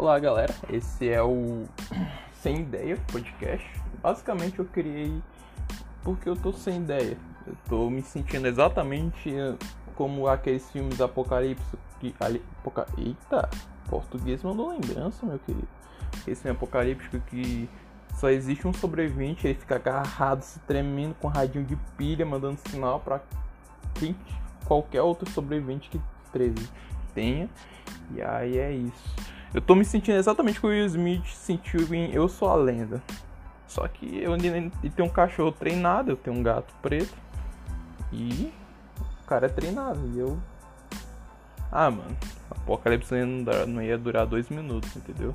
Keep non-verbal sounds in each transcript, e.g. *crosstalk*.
Olá galera, esse é o Sem Ideia podcast. Basicamente eu criei porque eu tô sem ideia. Eu tô me sentindo exatamente como aqueles filmes apocalipse que. Ali, apoca... Eita! Português mandou lembrança, meu querido. Esse filme apocalíptico que só existe um sobrevivente, ele fica agarrado, se tremendo com um radinho de pilha, mandando sinal para quem qualquer outro sobrevivente que tenha. E aí é isso. Eu tô me sentindo exatamente como o Will Smith sentiu em Eu Sou a Lenda. Só que eu tenho um cachorro treinado, eu tenho um gato preto. E o cara é treinado. E eu. Ah, mano. Apocalipse não, não ia durar dois minutos, entendeu?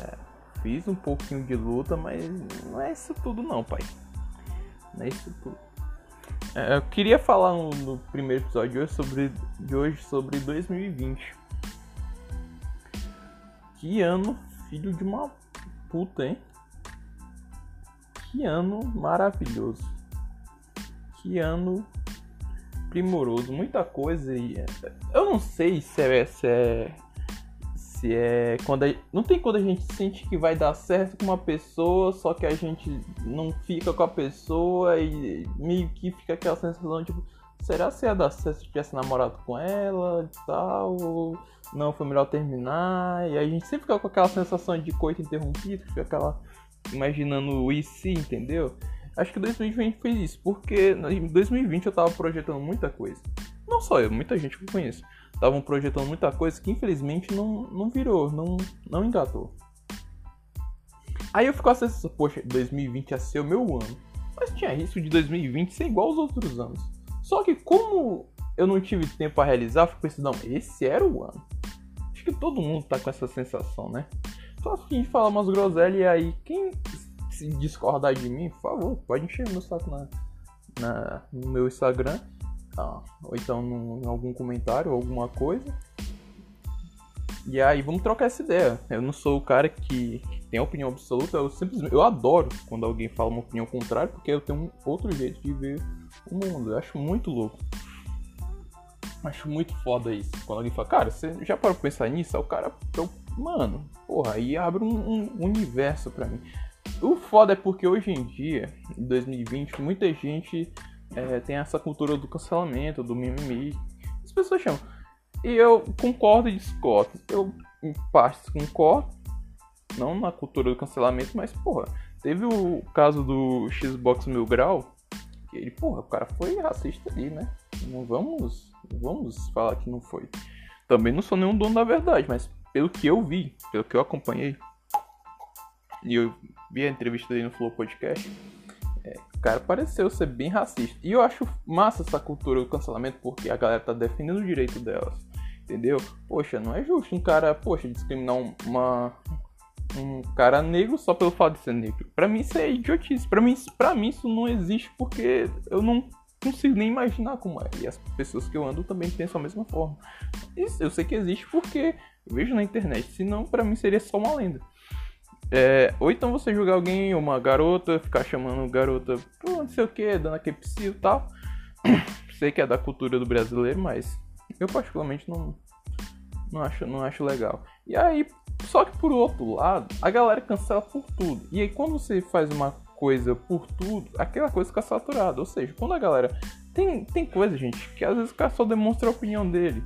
É, fiz um pouquinho de luta, mas não é isso tudo, não, pai. Não é isso tudo. É, eu queria falar no, no primeiro episódio de hoje sobre, de hoje sobre 2020. Que ano, filho de uma puta, hein? Que ano maravilhoso. Que ano primoroso. Muita coisa e. Eu não sei se é, se é se é quando a, não tem quando a gente sente que vai dar certo com uma pessoa, só que a gente não fica com a pessoa e meio que fica aquela sensação tipo, será se ia dar certo se tivesse namorado com ela e tal, ou não foi melhor terminar? E a gente sempre fica com aquela sensação de coito interrompido, fica aquela imaginando o e se, entendeu? Acho que 2020 fez isso, porque em 2020 eu tava projetando muita coisa. Não só eu, muita gente que eu conheço estavam projetando muita coisa que infelizmente não, não virou, não, não engatou. Aí eu fico assim, poxa, 2020 ia ser o meu ano. Mas tinha risco de 2020 ser igual aos outros anos. Só que como eu não tive tempo para realizar, eu fico pensando, não, esse era o ano. Que todo mundo tá com essa sensação, né? Só fim de falar umas groselhas e aí, quem se discordar de mim, por favor, pode encher meu saco na, na, no meu Instagram ah, ou então num, em algum comentário alguma coisa. E aí vamos trocar essa ideia. Eu não sou o cara que tem opinião absoluta, eu simplesmente eu adoro quando alguém fala uma opinião contrária, porque eu tenho um outro jeito de ver o mundo. Eu acho muito louco. Acho muito foda isso. Quando alguém fala, cara, você já parou pra pensar nisso? Aí o cara, mano, porra, aí abre um, um universo para mim. O foda é porque hoje em dia, em 2020, muita gente é, tem essa cultura do cancelamento, do mimimi. As pessoas chamam. E eu concordo e discordo. Eu, em partes, concordo. Não na cultura do cancelamento, mas, porra, teve o caso do Xbox Mil Grau. Que ele, porra, o cara foi racista ali, né? Não vamos, vamos falar que não foi. Também não sou nenhum dono da verdade, mas pelo que eu vi, pelo que eu acompanhei, e eu vi a entrevista dele no Flow Podcast, o cara pareceu ser bem racista. E eu acho massa essa cultura do cancelamento porque a galera tá defendendo o direito delas. Entendeu? Poxa, não é justo um cara, poxa, discriminar uma, um cara negro só pelo fato de ser negro. Pra mim isso é idiotice. Pra mim, pra mim isso não existe porque eu não consigo nem imaginar como é. E as pessoas que eu ando também pensam a mesma forma. Isso eu sei que existe porque eu vejo na internet. Senão, pra mim seria só uma lenda. É, ou então você julgar alguém, uma garota, ficar chamando garota não sei o que, dando aquele psiu e tal. *clears throat* sei que é da cultura do brasileiro, mas eu particularmente não, não, acho, não acho legal. E aí, só que por outro lado, a galera cancela por tudo. E aí quando você faz uma coisa por tudo, aquela coisa fica saturada. Ou seja, quando a galera. Tem, tem coisa, gente, que às vezes o cara só demonstra a opinião dele.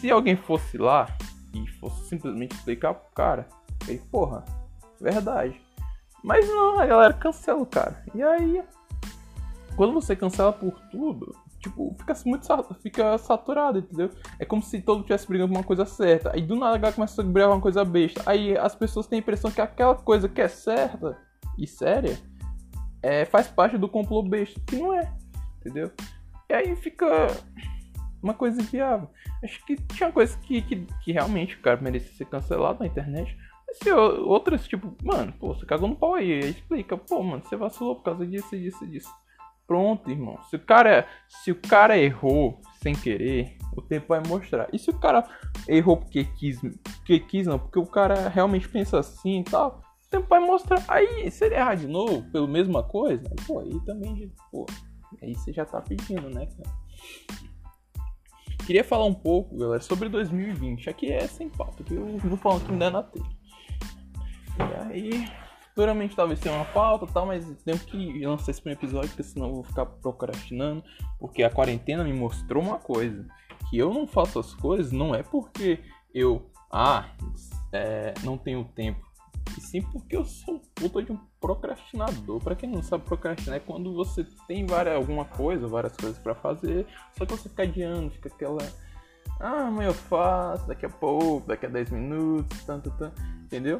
Se alguém fosse lá e fosse simplesmente explicar pro cara, aí, porra, Verdade. Mas não, a galera cancela o cara. E aí, quando você cancela por tudo, tipo, fica muito fica saturado, entendeu? É como se todo estivesse brigando por uma coisa certa. Aí do nada a galera começa a brigar uma coisa besta. Aí as pessoas têm a impressão que aquela coisa que é certa e séria é, faz parte do complô besta. Que não é, entendeu? E aí fica uma coisa inviável. Acho que tinha coisa que, que, que realmente cara merecia ser cancelado na internet. Se outras, tipo, mano, pô, você cagou no pau aí, aí explica, pô, mano, você vacilou por causa disso, disso, disso. Pronto, irmão. Se o cara, se o cara errou sem querer, o tempo vai mostrar. E se o cara errou porque quis, porque quis não, porque o cara realmente pensa assim e tal, tempo vai mostrar. Aí, se ele errar de novo pela mesma coisa, pô, aí também, pô, aí você já tá pedindo, né, cara? queria falar um pouco, galera, sobre 2020. Aqui é sem pauta, que eu vou falar que me der na telha. E aí, futuramente talvez tenha uma pauta tal, mas tenho que lançar esse primeiro episódio, porque senão eu vou ficar procrastinando. Porque a quarentena me mostrou uma coisa: que eu não faço as coisas não é porque eu, ah, é, não tenho tempo. E sim porque eu sou puta de um procrastinador. Para quem não sabe, procrastinar é quando você tem várias, alguma coisa, várias coisas para fazer, só que você fica adiando, fica aquela. Ah, amanhã eu faço, daqui a pouco, daqui a 10 minutos, tanto, tanto, entendeu?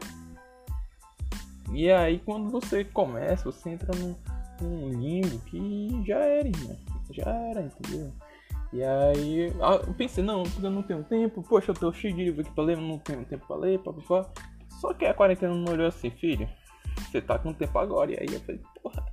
E aí quando você começa, você entra num, num limbo que já era, irmão. Já era, entendeu? E aí eu pensei, não, eu não tenho tempo, poxa, eu tô cheio de livro aqui pra ler, não tenho tempo pra ler, papapá. Só que a quarentena não olhou assim, filho, você tá com tempo agora. E aí eu falei, porra.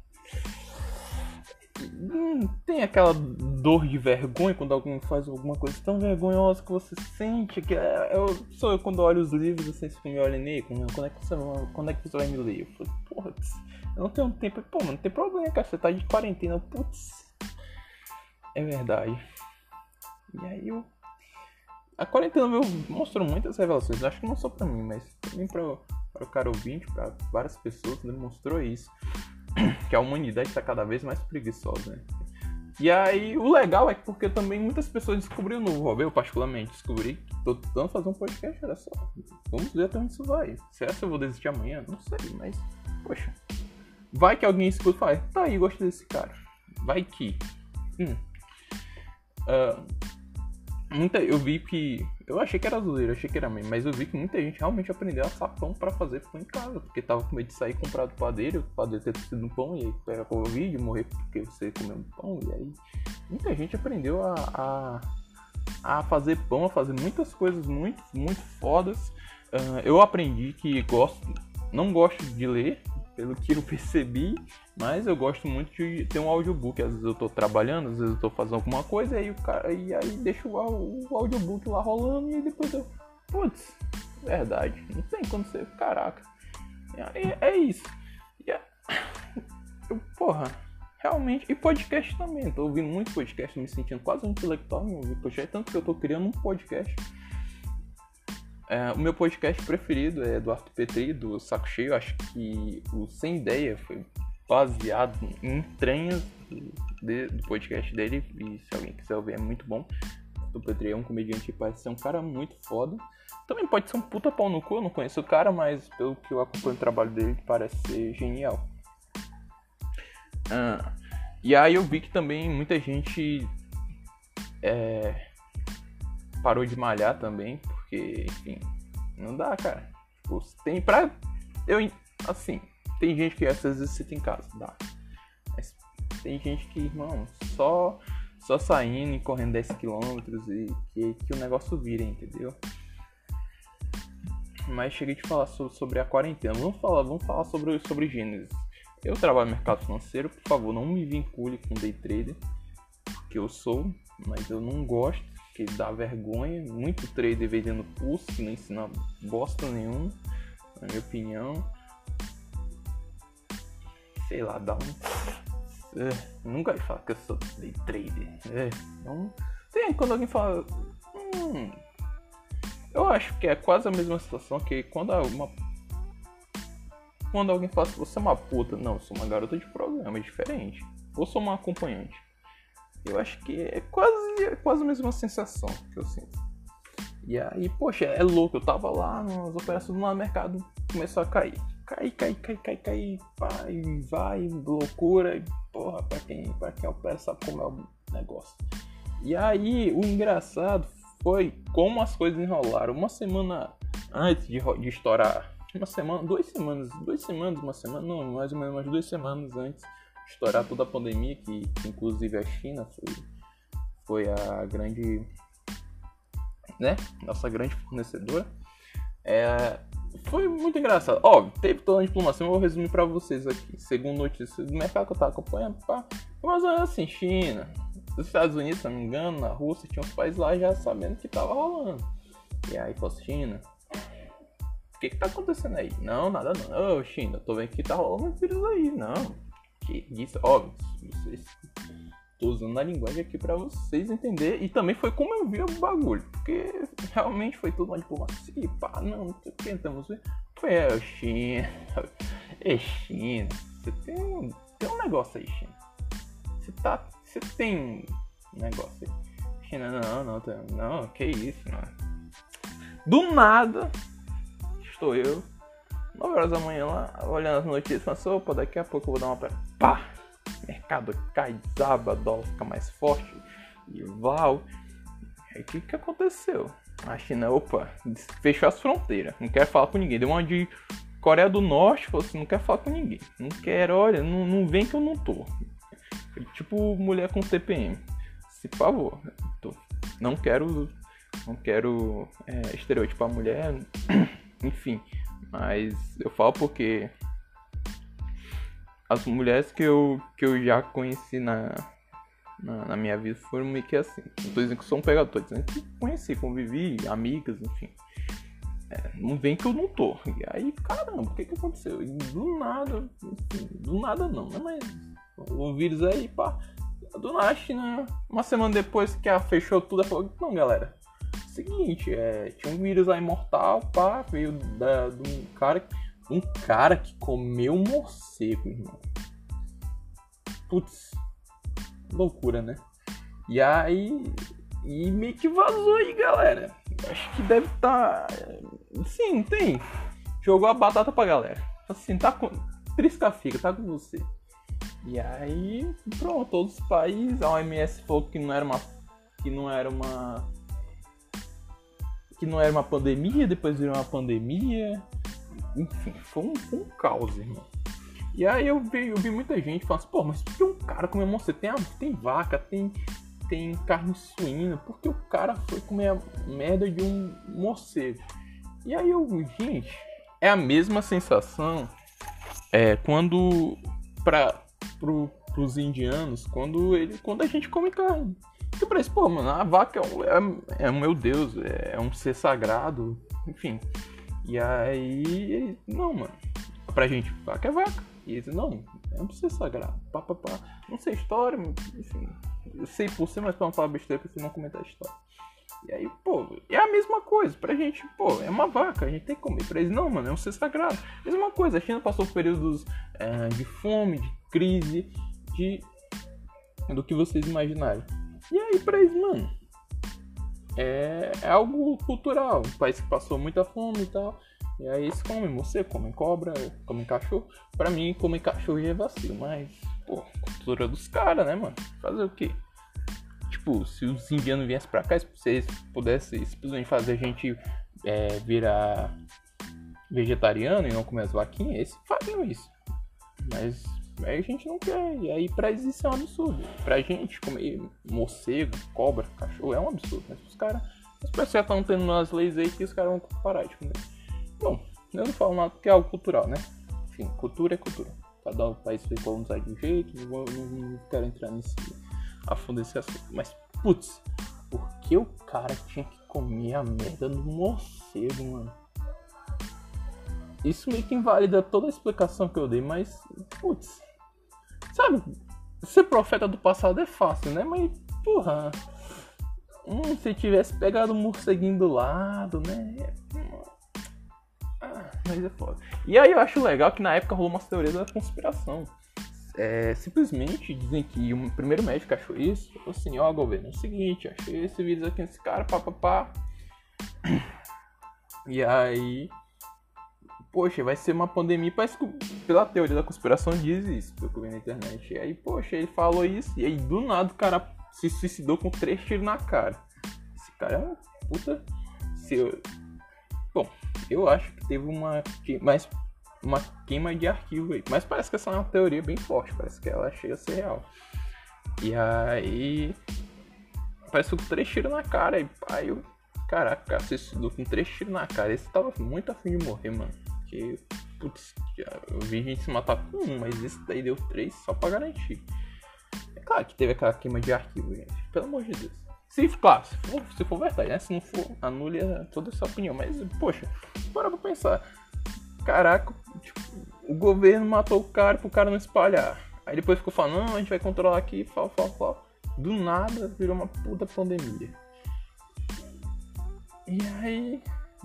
Hum, tem aquela dor de vergonha quando alguém faz alguma coisa tão vergonhosa que você sente que é, eu sou eu quando olho os livros assim, se me olha nele, quando é que você quando é que você vai me ler? Eu falei, porra, eu não tenho tempo, pô, não tem problema, cara, você tá de quarentena, putz. É verdade. E aí eu a quarentena meu mostrou muitas revelações. Acho que não só pra mim, mas também para o cara ouvinte, para várias pessoas, demonstrou isso. *clears throat* Que a humanidade está cada vez mais preguiçosa, né? E aí, o legal é que porque também muitas pessoas descobriram novo hobby. Eu, particularmente, descobri que tô tentando fazer um podcast, olha só. Vamos ver até onde isso vai. Será que eu vou desistir amanhã? Não sei, mas, poxa. Vai que alguém escuta e fala, tá aí, gosto desse cara. Vai que. Hum. Uh, muita, eu vi que. Eu achei que era zoeira, achei que era meme, mas eu vi que muita gente realmente aprendeu a assar pão pra fazer pão em casa, porque tava com medo de sair comprar do padeiro, o padeiro ter sido um pão e aí pegar Covid, morrer porque você comeu um pão, e aí muita gente aprendeu a, a, a fazer pão, a fazer muitas coisas muito, muito fodas. Uh, eu aprendi que gosto, não gosto de ler, pelo que eu *laughs* percebi, mas eu gosto muito de ter um audiobook. Às vezes eu tô trabalhando, às vezes eu tô fazendo alguma coisa, e aí cara e aí deixo o, o audiobook lá rolando e depois eu. Putz, verdade. Não tem como ser. Caraca. É, é isso. E é, eu, porra, realmente. E podcast também. Tô ouvindo muito podcast, me sentindo quase um intelectual em ouvir podcast. Tanto que eu tô criando um podcast é, o meu podcast preferido é do Arthur Petri, do Saco Cheio. Acho que o Sem Ideia foi baseado em entranhas do, do podcast dele. E se alguém quiser ouvir, é muito bom. O Petri é um comediante que parece ser um cara muito foda. Também pode ser um puta pau no cu, eu não conheço o cara, mas pelo que eu acompanho o trabalho dele, parece ser genial. Ah, e aí eu vi que também muita gente é, parou de malhar também, porque, enfim, não dá, cara. Tipo, tem pra. Eu. Assim, tem gente que às vezes cita em casa, dá. Mas tem gente que, irmão, só. Só saindo e correndo 10km e que, que o negócio vira, entendeu? Mas cheguei de falar sobre a quarentena. Vamos falar, vamos falar sobre, sobre Gênesis. Eu trabalho no mercado financeiro, por favor, não me vincule com day trader, que eu sou, mas eu não gosto que dá vergonha. Muito trader vendendo pulso, que não ensina bosta nenhuma, na minha opinião. Sei lá, dá um. É, nunca vai falar que eu sou day trader. É, então, tem quando alguém fala. Hum, eu acho que é quase a mesma situação que quando uma. Quando alguém fala você é uma puta. Não, eu sou uma garota de programa, é diferente. Ou sou uma acompanhante. Eu acho que é quase, é quase a mesma sensação que eu sinto. E aí, poxa, é louco. Eu tava lá nas operações no mercado, começou a cair. Cai, cai, cai, cai, cai, vai, vai, loucura. E, porra, pra quem, pra quem opera sabe como é o negócio. E aí, o engraçado foi como as coisas enrolaram. Uma semana antes de, de estourar, uma semana, duas semanas, duas semanas, uma semana, não, mais ou menos umas duas semanas antes estourar toda a pandemia, que, inclusive a China foi, foi a grande, né, nossa grande fornecedora. É, foi muito engraçado. Ó, teve toda a diplomacia, eu vou resumir para vocês aqui. Segundo notícias do mercado que eu tava acompanhando, pá, mas assim, China, os Estados Unidos, se não me engano, na Rússia, tinha uns países lá já sabendo que tava rolando. E aí, falou China, o que que tá acontecendo aí? Não, nada não. Ô, China, tô vendo que tá rolando um vírus aí. Não, que isso, óbvio, vocês tô usando a linguagem aqui para vocês entenderem. E também foi como eu vi o bagulho. Porque realmente foi tudo uma diplomacia. Pá, não, não sei o que, estamos vendo. Foi, é, China. *laughs* É China. Você tem, tem um negócio aí, China. Você tá. Você tem um negócio aí. China, não, não, não, que isso. Do nada, estou eu, 9 horas da manhã lá, olhando as notícias, falando, opa, daqui a pouco eu vou dar uma. Pá! mercado cai, desaba, dólar fica mais forte e val. Aí o que, que aconteceu? A China, opa, fechou as fronteiras, não quer falar com ninguém. Deu uma de Coreia do Norte, falou assim, não quer falar com ninguém. Não quero, olha, não, não vem que eu não tô. Foi tipo mulher com TPM. Se favor, tô, não quero, não quero é, estereotipar mulher, *clears throat* enfim. Mas eu falo porque as mulheres que eu, que eu já conheci na, na, na minha vida foram meio que assim. Não tô dizendo que sou um pegador, tô dizendo que conheci, convivi, amigas, enfim. É, não vem que eu não tô. E aí, caramba, o que que aconteceu? E do nada, enfim, do nada não, né? Mas o vírus aí, pá, do nada, né? Uma semana depois que ela fechou tudo, ela falou, não, galera, seguinte, é, tinha um vírus aí mortal, pá, veio da, de um cara um cara que comeu um morcego, irmão. Putz, loucura, né? E aí. E meio que vazou aí, galera. Acho que deve estar. Tá... Sim, tem. Jogou a batata pra galera. Assim, tá com. Trisca fica, tá com você. E aí, pronto, todos os países, a OMS falou que não era uma. Que não era uma. Que não era uma pandemia, depois virou uma pandemia. Enfim, foi um, foi um caos, irmão. E aí eu vi, eu vi muita gente falando assim, pô, mas por que um cara comeu morcego? Tem, tem vaca, tem, tem carne suína, por que o cara foi comer a merda de um morcego? E aí eu, gente, é a mesma sensação é, quando para pro, pros indianos, quando ele, quando a gente come carne. Que parece, pô, mano, a vaca é, é, é meu Deus, é um ser sagrado, enfim. E aí, não, mano. Pra gente, vaca é vaca. E eles, não, não precisa sagrado. Pá, pá, pá. Não sei história, enfim. Eu sei por cima, mas pra não falar besteira, você não comentar a história. E aí, pô, é a mesma coisa. Pra gente, pô, é uma vaca, a gente tem que comer. Pra eles, não, mano, é um ser sagrado. Mesma coisa, a China passou períodos é, de fome, de crise, de. do que vocês imaginarem. E aí, pra eles, mano, é, é algo cultural. Um país que passou muita fome e tal. E aí eles comem você, comem cobra, comem cachorro. Pra mim, comer cachorro é vacilo, mas, pô, cultura dos caras, né, mano? Fazer o quê? Tipo, se os indianos viessem pra cá, se vocês pudessem simplesmente fazer a gente é, virar vegetariano e não comer as vaquinhas, eles fariam isso. Mas Aí a gente não quer. E aí pra eles isso é um absurdo. Pra gente comer morcego, cobra, cachorro é um absurdo. Mas os caras. Os pessoas já estão tendo umas leis aí que os caras vão parar de comer. Bom, eu não falo nada porque é algo cultural, né? Enfim, cultura é cultura. Cada país foi colonizado de um jeito, não, não, não quero entrar nesse. a fundo desse assunto. Mas, putz, por que o cara tinha que comer a merda do morcego, mano? Isso meio que invalida toda a explicação que eu dei, mas, putz, Sabe, ser profeta do passado é fácil, né? Mas, porra. Hum, se tivesse pegado o um morceguinho do lado, né? Ah, mas é foda. E aí eu acho legal que na época rolou umas teorias da conspiração. É, simplesmente dizem que o primeiro médico achou isso. Falou assim: ó, governo, é o seguinte, achei esse vírus aqui nesse cara, papapá. E aí poxa, vai ser uma pandemia, parece que pela teoria da conspiração diz isso, que eu vi na internet. E aí, poxa, ele falou isso, e aí do nada o cara se suicidou com três tiros na cara. Esse cara é uma puta. Se eu... Bom, eu acho que teve uma. Mais uma queima de arquivo aí. Mas parece que essa é uma teoria bem forte, parece que ela chega a ser real. E aí. Parece que três tiros na cara. E aí eu. Caraca, se suicidou com três tiros na cara. Esse tava muito afim de morrer, mano. Porque, putz, eu vi gente se matar com um, mas esse daí deu três só pra garantir. É claro que teve aquela queima de arquivo, gente. Pelo amor de Deus. Se, claro, se for, se for verdade, né? Se não for, anule toda essa opinião. Mas, poxa, bora pra pensar. Caraca, tipo, o governo matou o cara pro cara não espalhar. Aí depois ficou falando, não, a gente vai controlar aqui, fal, fal, fal. Do nada virou uma puta pandemia. E aí,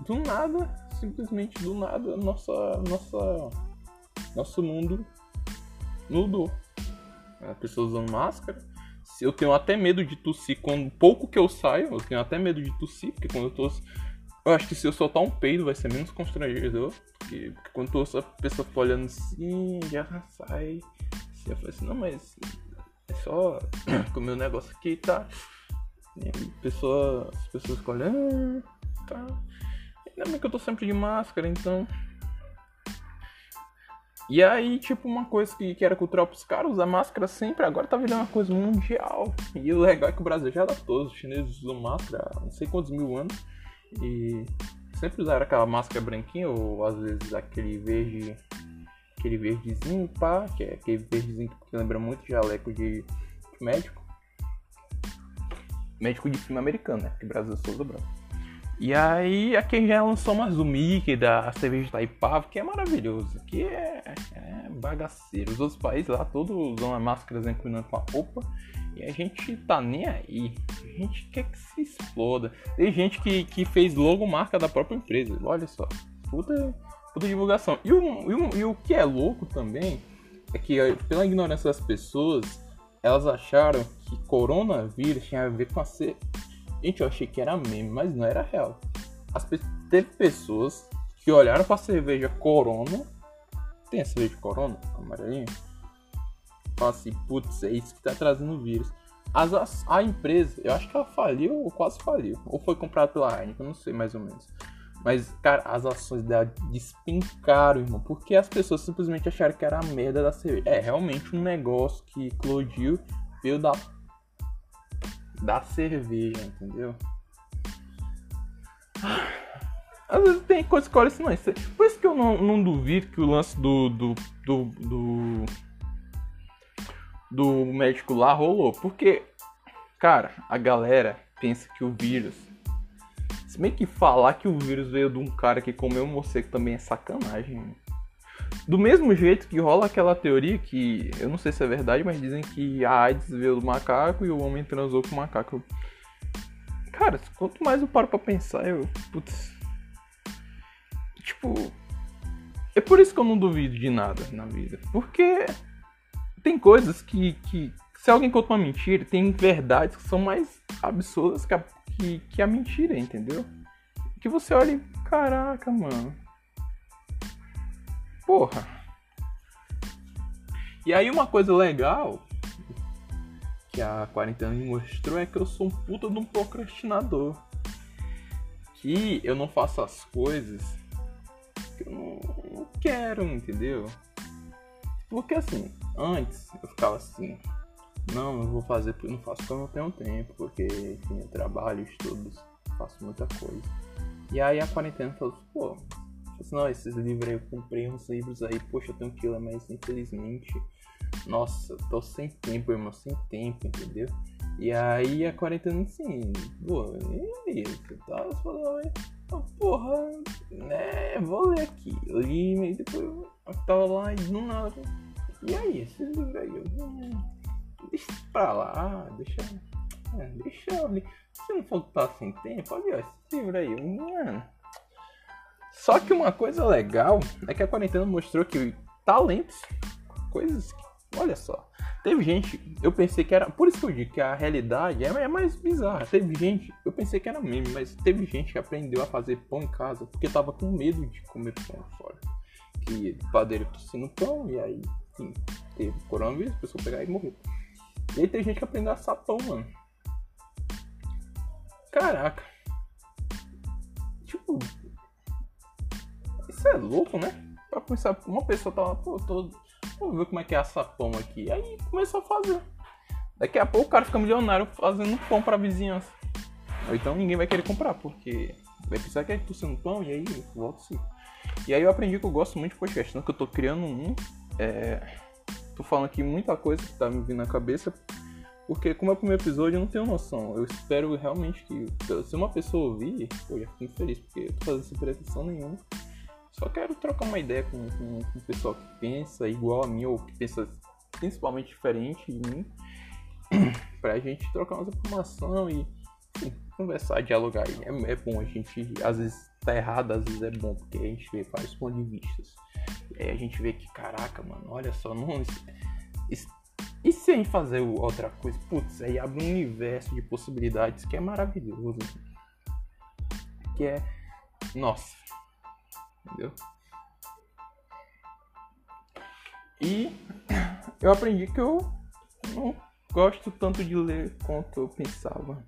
do nada, simplesmente do nada, nossa, nossa, nosso mundo mudou. As pessoas usando máscara. Eu tenho até medo de tossir quando pouco que eu saio, eu tenho até medo de tossir, porque quando eu tosso, eu acho que se eu soltar um peido vai ser menos constrangedor. Porque, porque quando eu a pessoa fica olhando assim, já sai. Assim, eu falei assim, não, mas é só que o meu negócio aqui tá. E pessoa, as pessoas ficam olhando, tá. Ainda bem que eu tô sempre de máscara, então. E aí, tipo, uma coisa que, que era cultural pros caras, usar máscara sempre, agora tá virando uma coisa mundial. E o legal é que o Brasil já adaptou, os chineses usam máscara há não sei quantos mil anos. E sempre usaram aquela máscara branquinha, ou às vezes aquele verde. Aquele verdezinho, pá, que é aquele verdezinho que lembra muito jaleco de, de médico. Médico de filme americano, né? O Brasil só usa branco. E aí aqui já lançou mais do Mickey, da cerveja Taipava, que é maravilhoso, que é, é bagaceiro. Os outros países lá todos usam a máscara combinando com a roupa. E a gente tá nem aí. A gente quer que se exploda. Tem gente que, que fez logo marca da própria empresa. Olha só. Puta, puta divulgação. E o, e, o, e o que é louco também é que, pela ignorância das pessoas, elas acharam que coronavírus tinha a ver com a, Gente, eu achei que era meme, mas não era real. As, teve pessoas que olharam pra cerveja Corona. Tem a cerveja Corona, amarelinha? Falaram assim, putz, é isso que tá trazendo vírus. As, a empresa, eu acho que ela faliu ou quase faliu. Ou foi comprada pela Heineken, não sei mais ou menos. Mas, cara, as ações dela despencaram, irmão. Porque as pessoas simplesmente acharam que era a merda da cerveja. É realmente um negócio que eclodiu, veio da da cerveja, entendeu? Às vezes tem coisa que olha assim, não. É por isso que eu não, não duvido que o lance do, do, do, do, do médico lá rolou. Porque, cara, a galera pensa que o vírus. Se bem que falar que o vírus veio de um cara que comeu um morcego também é sacanagem. Do mesmo jeito que rola aquela teoria que eu não sei se é verdade, mas dizem que a AIDS veio do macaco e o homem transou com o macaco. Cara, quanto mais eu paro pra pensar, eu. Putz. Tipo. É por isso que eu não duvido de nada na vida. Porque tem coisas que. que se alguém conta uma mentira, tem verdades que são mais absurdas que a, que, que a mentira, entendeu? Que você olha e. Caraca, mano Porra. E aí uma coisa legal que a quarentena me mostrou é que eu sou um puta de um procrastinador. Que eu não faço as coisas que eu não, não quero, entendeu? Porque assim, antes eu ficava assim, não, eu vou fazer porque não faço porque eu não tenho tempo, porque enfim, eu trabalho, estudo, faço muita coisa. E aí a quarentena falou, pô, assim, não, esses livros aí, eu comprei uns livros aí, poxa, eu tenho que ler, mas infelizmente, nossa, tô sem tempo, irmão, sem tempo, entendeu? E aí a quarentena assim, pô, e aí, você tá falando, porra, né, vou ler aqui. Li, e depois eu tava lá e não nada. E aí, esses livros aí, eu, hum, deixa pra lá, deixa, é, deixa eu ler. Se não for que tá sem tempo, olha, esse livro aí, mano só que uma coisa legal é que a quarentena mostrou que talentos, coisas que, olha só, teve gente, eu pensei que era, por isso que eu digo que a realidade é, é mais bizarra. Teve gente, eu pensei que era meme, mas teve gente que aprendeu a fazer pão em casa porque tava com medo de comer pão fora. Que padeiro tossindo pão e aí, enfim, teve coronavírus, a pessoa pegar e morrer. E aí tem gente que aprendeu a assar pão, mano. Caraca. Tipo, isso é louco, né? Pra pensar, uma pessoa tava, pô, tô, vamos ver como é que é essa pão aqui. Aí começou a fazer. Daqui a pouco o cara fica milionário fazendo pão pra vizinhança. Ou então ninguém vai querer comprar, porque vai pensar que é tossindo pão e aí volta sim. E aí eu aprendi que eu gosto muito de podcast, não que eu tô criando um. É... Tô falando aqui muita coisa que tá me vindo na cabeça. Porque como é o primeiro episódio, eu não tenho noção. Eu espero realmente que. Se uma pessoa ouvir, pô, já fico feliz, porque eu tô fazendo sem pretensão nenhuma. Só quero trocar uma ideia com, o pessoal que pensa igual a mim ou que pensa principalmente diferente de mim. *clears throat* pra gente trocar umas informações e enfim, conversar, dialogar. É, é, bom a gente, às vezes tá errado, às vezes é bom, porque a gente vê vários pontos de vista. E aí a gente vê que, caraca, mano, olha só, não. Isso, e se a gente fazer outra coisa? Putz, aí abre um universo de possibilidades que é maravilhoso. Que é. Nossa. Entendeu? E eu aprendi que eu não gosto tanto de ler quanto eu pensava.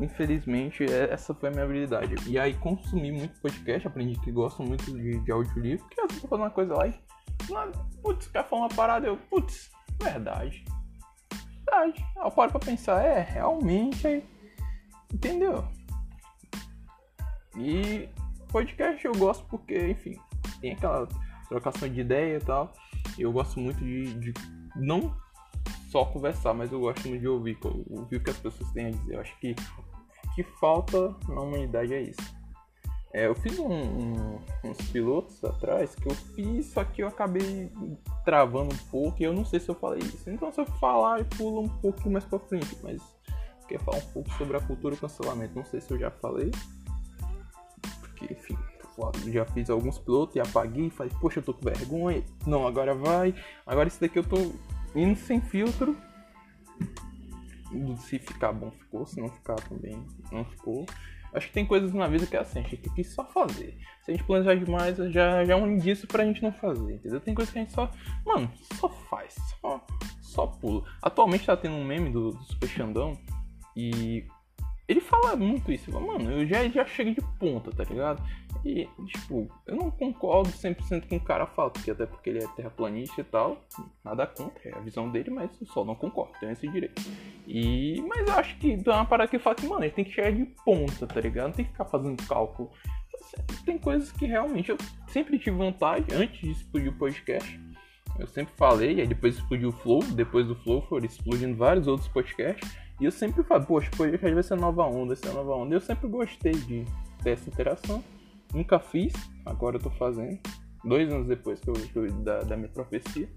Infelizmente, é, essa foi a minha habilidade. E aí, consumi muito podcast, aprendi que gosto muito de, de audiolivro, que às vezes eu faço uma coisa lá e. Putz, quer falar uma parada, eu. Putz, verdade. Verdade. Eu paro pra pensar, é, realmente. Entendeu? E podcast eu gosto porque, enfim, tem aquela trocação de ideia e tal. Eu gosto muito de, de não só conversar, mas eu gosto muito de ouvir, ouvir o que as pessoas têm a dizer. Eu acho que que falta na humanidade é isso. É, eu fiz um, um, uns pilotos atrás que eu fiz, só que eu acabei travando um pouco e eu não sei se eu falei isso. Então se eu falar, eu pulo um pouco mais pra frente, mas eu queria falar um pouco sobre a cultura do cancelamento. Não sei se eu já falei, enfim, já fiz alguns pilotos e apaguei, falei, poxa, eu tô com vergonha. Não, agora vai. Agora esse daqui eu tô indo sem filtro. Se ficar bom, ficou. Se não ficar também, não ficou. Acho que tem coisas na vida que é assim, a gente tem que só fazer. Se a gente planejar demais, já, já é um indício pra gente não fazer, entendeu? Tem coisas que a gente só. Mano, só faz, só, só pula. Atualmente tá tendo um meme do, do Super Xandão e ele fala muito isso. Mano, eu já, já chego de ponta, tá ligado? E, tipo, eu não concordo 100% com o cara fala, porque até porque ele é terraplanista e tal, nada contra, é a visão dele, mas eu só não concordo, tenho esse direito. E, mas eu acho que é uma parada que fala que, mano, ele tem que chegar de ponta, tá ligado? Não tem que ficar fazendo cálculo. Tem coisas que realmente eu sempre tive vontade, antes de explodir o podcast, eu sempre falei, aí depois explodiu o Flow, depois do Flow foram explodindo vários outros podcasts, e eu sempre falo, poxa, podcast vai ser nova onda, vai ser nova onda. Eu sempre gostei de ter essa interação. Nunca fiz, agora eu tô fazendo. Dois anos depois que eu, que eu da, da minha profecia.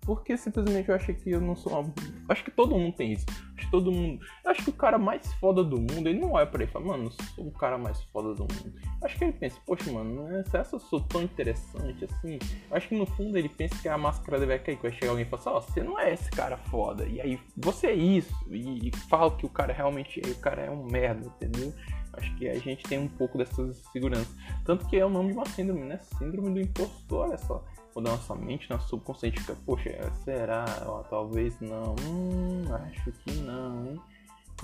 Porque simplesmente eu achei que eu não sou. Acho que todo mundo tem isso. Que todo mundo. Acho que o cara mais foda do mundo, ele não olha pra ele e fala, mano, sou o cara mais foda do mundo. Acho que ele pensa, poxa, mano, essa eu sou tão interessante assim. Acho que no fundo ele pensa que a máscara deve cair, que vai chegar alguém e falar assim, ó, você não é esse cara foda. E aí você é isso. E, e fala que o cara realmente é, o cara é um merda, entendeu? Acho que a gente tem um pouco dessas seguranças. Tanto que é o nome de uma síndrome, né? Síndrome do impostor, olha só quando a nossa mente, nosso subconsciente fica, poxa, será? Ó, talvez não, hum, acho que não, hein?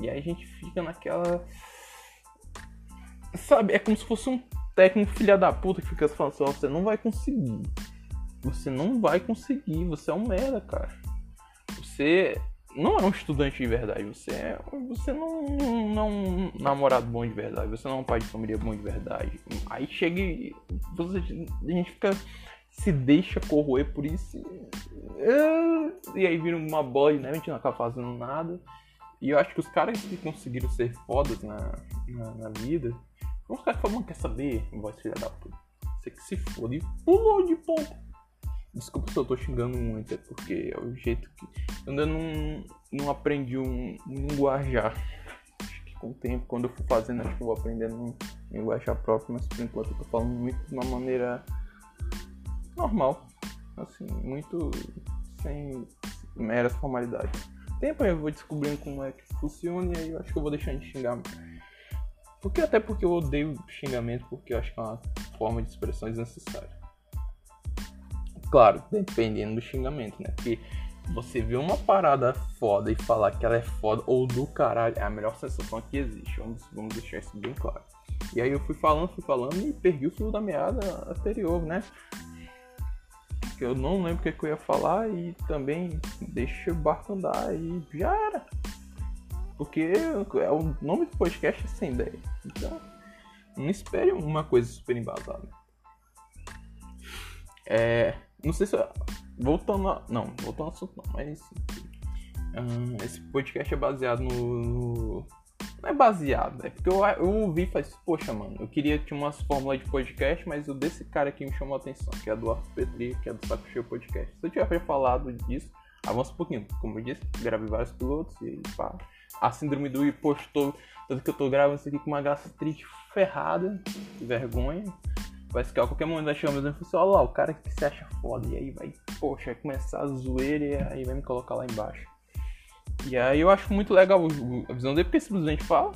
E aí a gente fica naquela. Sabe, é como se fosse um técnico filha da puta que fica falando assim, você não vai conseguir. Você não vai conseguir, você é um merda, cara. Você não é um estudante de verdade, você é. Você não, não é um namorado bom de verdade, você não é um pai de família bom de verdade. Aí chega e você, a gente fica se deixa corroer por isso. E aí vira uma bola neve, a gente não acaba fazendo nada. E eu acho que os caras que conseguiram ser fodas na, na, na vida, os caras que falam, quer saber, voz filha da puta. Você que se foda e pulou de ponta. Desculpa se eu tô xingando muito, é porque é o jeito que. Eu ainda não, não aprendi um, um linguajar. Acho que com o tempo, quando eu for fazendo, acho que eu vou aprendendo um linguajar próprio, mas por enquanto eu tô falando muito de uma maneira normal. Assim, muito sem meras formalidades. Tempo eu vou descobrindo como é que funciona e aí eu acho que eu vou deixar de xingar. Porque até porque eu odeio xingamento, porque eu acho que é uma forma de expressão desnecessária. Claro, dependendo do xingamento, né? Porque você vê uma parada foda e falar que ela é foda ou do caralho é a melhor sensação que existe. Vamos, vamos deixar isso bem claro. E aí eu fui falando, fui falando e perdi o fio da meada anterior, né? Que eu não lembro o que, que eu ia falar e também deixa o barco andar e já era. Porque é o nome do podcast é sem ideia. Então, não espere uma coisa super embasada. É. Não sei se. Voltando a. Não, voltando ao assunto não, mas. Um, esse podcast é baseado no, não é baseado, é porque eu, eu ouvi e falei, poxa, mano, eu queria ter umas fórmulas de podcast, mas o desse cara aqui me chamou a atenção, que é do Arthur Petri, que é do Saco Cheio Podcast. Se eu tivesse falado disso, avança um pouquinho. Como eu disse, gravei vários pilotos e pá. A síndrome do impostor, tanto que eu tô gravando isso aqui com uma gastrite ferrada, que vergonha. Vai ficar a qualquer momento vai chegar mesmo e falar, olha lá, o cara que se acha foda. E aí vai, poxa, vai começar a zoeira e aí vai me colocar lá embaixo. E aí eu acho muito legal a visão dele, porque simplesmente fala,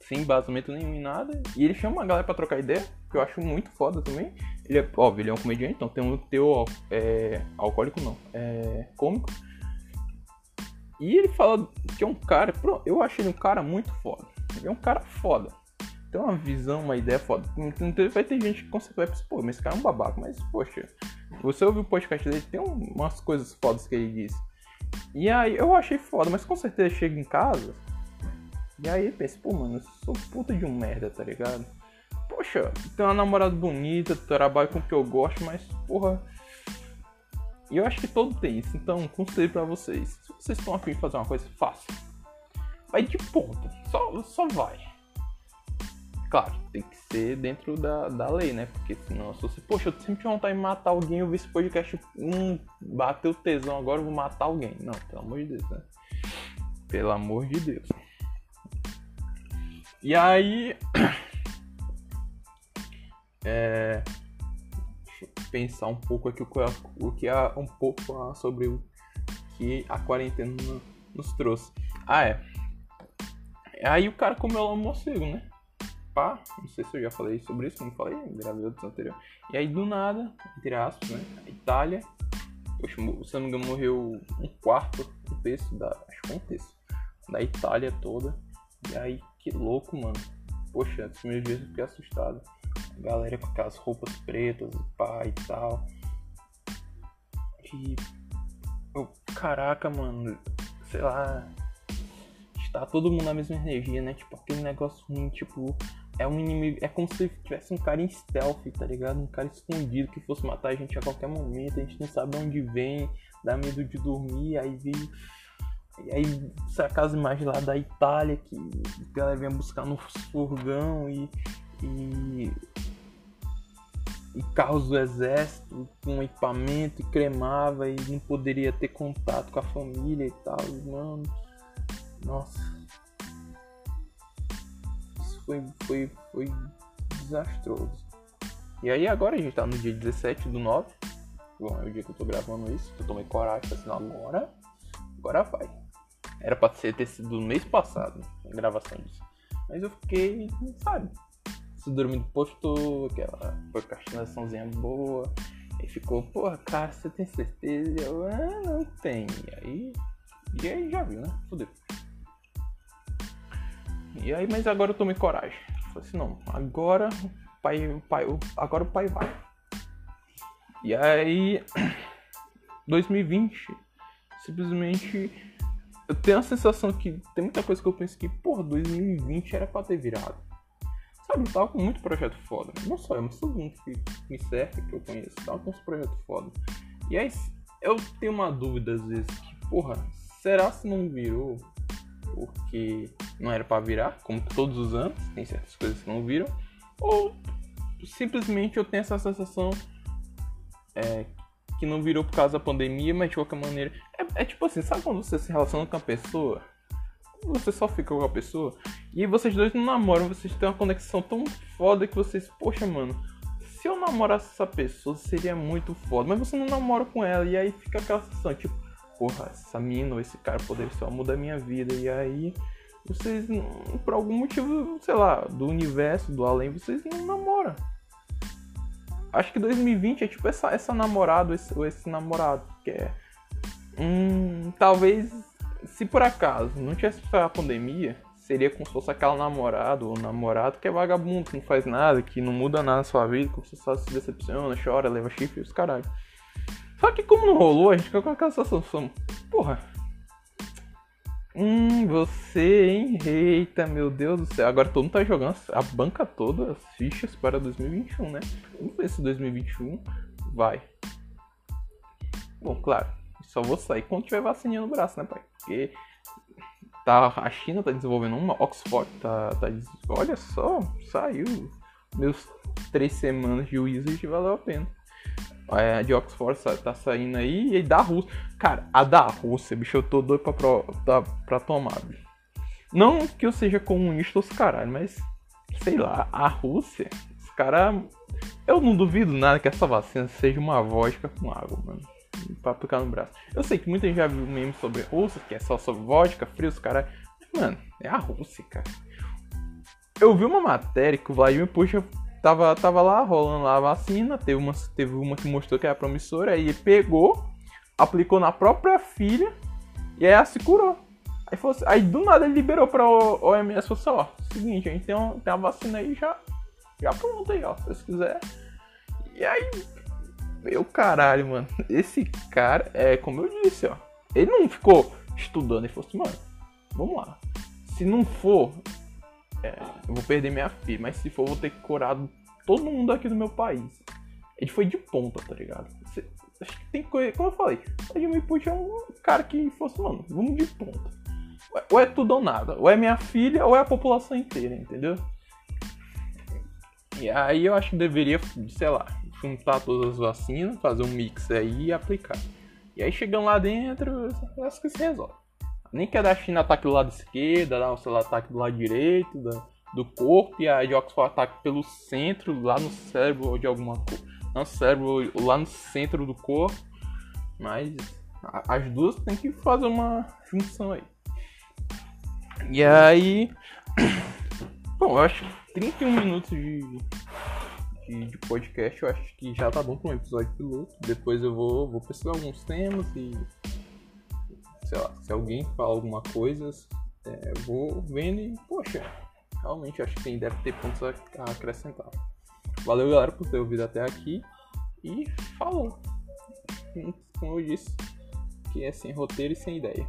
sem embasamento nenhum em nada. E ele chama a galera pra trocar ideia, que eu acho muito foda também. Ele é, óbvio, ele é um comediante, então tem um teu é, alcoólico não, é cômico. E ele fala que é um cara, eu acho ele um cara muito foda. Ele é um cara foda. Tem uma visão, uma ideia foda. Vai ter gente que vai pensar, pô, mas esse cara é um babaca. Mas, poxa, você ouviu o podcast dele, tem umas coisas fodas que ele disse. E aí eu achei foda, mas com certeza chega em casa. E aí pensa, pô, mano, eu sou puta de um merda, tá ligado? Poxa, tenho uma namorada bonita, trabalho com o que eu gosto, mas, porra. E eu acho que todo tem isso. Então, conselho pra vocês. Se vocês estão afim de fazer uma coisa, fácil. Vai de ponta. Só, só vai. Claro, tem que ser dentro da, da lei, né? Porque senão, se você, poxa, eu sempre tinha vontade de matar alguém, eu vi esse podcast, hum, bateu tesão, agora eu vou matar alguém. Não, pelo amor de Deus, né? Pelo amor de Deus. E aí. *clears throat* É, pensar um pouco aqui o que é um pouco sobre o que a quarentena nos trouxe. Ah, é. Aí o cara comeu lá um morcego, né? Pá, não sei se eu já falei sobre isso, não falei, gravei outros anterior. E aí do nada, entre aspas, né? A Itália, poxa, se eu não me engano, morreu um quarto, um terço da. Acho que um terço. Da Itália toda. E aí, que louco, mano. Poxa, nos primeiros dias eu fiquei assustado galera com aquelas roupas pretas pá e tal. E. Eu, caraca, mano, sei lá. Está todo mundo na mesma energia, né? Tipo, aquele negócio ruim, tipo. É um inimigo. É como se tivesse um cara em stealth, tá ligado? Um cara escondido que fosse matar a gente a qualquer momento. A gente não sabe onde vem, dá medo de dormir, aí vem. E aí sai aquelas imagens lá da Itália que a galera vem buscar no furgão e e, e carros do exército com equipamento e cremava e não poderia ter contato com a família e tal. Mano, nossa. Foi, foi, foi desastroso. E aí agora a gente tá no dia 17 do 9. Bom, é o dia que eu tô gravando isso. Eu tomei coragem assinar agora. Agora vai. Era pra ser ter sido no mês passado a gravação disso. Mas eu fiquei, sabe, se dormindo postou, aquela procrastinaçãozinha boa. E ficou, porra, cara, você tem certeza? Eu, ah, não tem. E aí, e aí já viu, né? Fudeu. E aí, mas agora eu tomei coragem. Falei assim, não, agora o pai, o pai, agora o pai vai. E aí, *clears throat* 2020, simplesmente eu tenho a sensação que tem muita coisa que eu penso que, porra, 2020 era pra ter virado. Sabe, eu tava com muito projeto foda. Não só eu, mas todo mundo que me cerca, que eu conheço, tava com uns projetos foda. E aí, eu tenho uma dúvida às vezes que, porra, será se não virou porque não era para virar, como todos os anos, tem certas coisas que não viram, ou simplesmente eu tenho essa sensação é, que não virou por causa da pandemia, mas de qualquer maneira. É, é tipo assim, sabe quando você se relaciona com a pessoa você só fica com a pessoa. E vocês dois não namoram, vocês têm uma conexão tão foda que vocês, poxa, mano, se eu namorasse essa pessoa seria muito foda. Mas você não namora com ela, e aí fica aquela sensação, tipo, porra, essa mina ou esse cara poderia ser o amor da minha vida. E aí vocês, por algum motivo, sei lá, do universo, do além, vocês não namoram. Acho que 2020 é tipo essa, essa namorada, esse, ou esse namorado, que é. Hum, talvez se por acaso não tivesse a pandemia, seria como se fosse aquela namorada ou namorado que é vagabundo, que não faz nada, que não muda nada na sua vida, que você só se decepciona, chora, leva chifre e os caralho. Só que como não rolou, a gente fica com aquela sensação, porra. Hum, você, hein? Eita, meu Deus do céu. Agora todo mundo tá jogando a banca toda, as fichas para 2021, né? Vamos ver se 2021 vai. Bom, claro, só vou sair quando tiver vacininha no braço, né, pai? Porque tá, a China tá desenvolvendo uma, Oxford tá, tá olha só, saiu. Meus três semanas de usage valeu a pena. A de Oxford tá saindo aí e da Rússia. Cara, a da Rússia, bicho, eu tô doido pra, pra, pra tomar, bicho. Não que eu seja comunista os caralho, mas sei lá, a Rússia, os caras. Eu não duvido nada que essa vacina seja uma vodka com água, mano. Pra aplicar no braço. Eu sei que muita gente já viu meme sobre Rússia, que é só sobre vodka, frio, os caras. Mano, é a Rússia, cara. Eu vi uma matéria que o Vladimir Puxa tava, tava lá rolando lá a vacina. Teve uma, teve uma que mostrou que era promissora. Aí pegou, aplicou na própria filha e aí ela se curou. Aí, fosse, aí do nada ele liberou pra OMS e falou assim, ó, seguinte, a gente tem, uma, tem a vacina aí já, já pronta aí, ó, se quiserem. E aí, meu caralho, mano, esse cara, é como eu disse, ó, ele não ficou estudando, ele falou assim, mano, vamos lá. Se não for, é, eu vou perder minha filha, mas se for, eu vou ter que curar todo mundo aqui do meu país. Ele foi de ponta, tá ligado? acho que tem coisa, como eu falei, o Vladimir Putin é um cara que fosse, mano, vamos de ponta. Ou é tudo ou nada. Ou é minha filha ou é a população inteira, entendeu? E aí eu acho que deveria, sei lá, juntar todas as vacinas, fazer um mix aí e aplicar. E aí chegando lá dentro, acho que se resolve. Nem que a da China ataque do lado esquerdo, a lá, ataque do lado direito do corpo, e a de Oxford ataque pelo centro, lá no cérebro de alguma coisa. Não cérebro, lá no centro do corpo. Mas as duas tem que fazer uma junção aí. E aí. *coughs* Bom, eu acho que 31 minutos de, de, de, podcast eu acho que já tá bom para um episódio piloto. Depois eu vou, vou pesquisar alguns temas e. Sei lá, se alguém fala alguma coisa, é, eu vou vendo e, poxa, realmente acho que tem, deve ter pontos a, a acrescentar. Valeu, galera, por ter ouvido até aqui. E falou! Como eu disse, que é sem roteiro e sem ideia.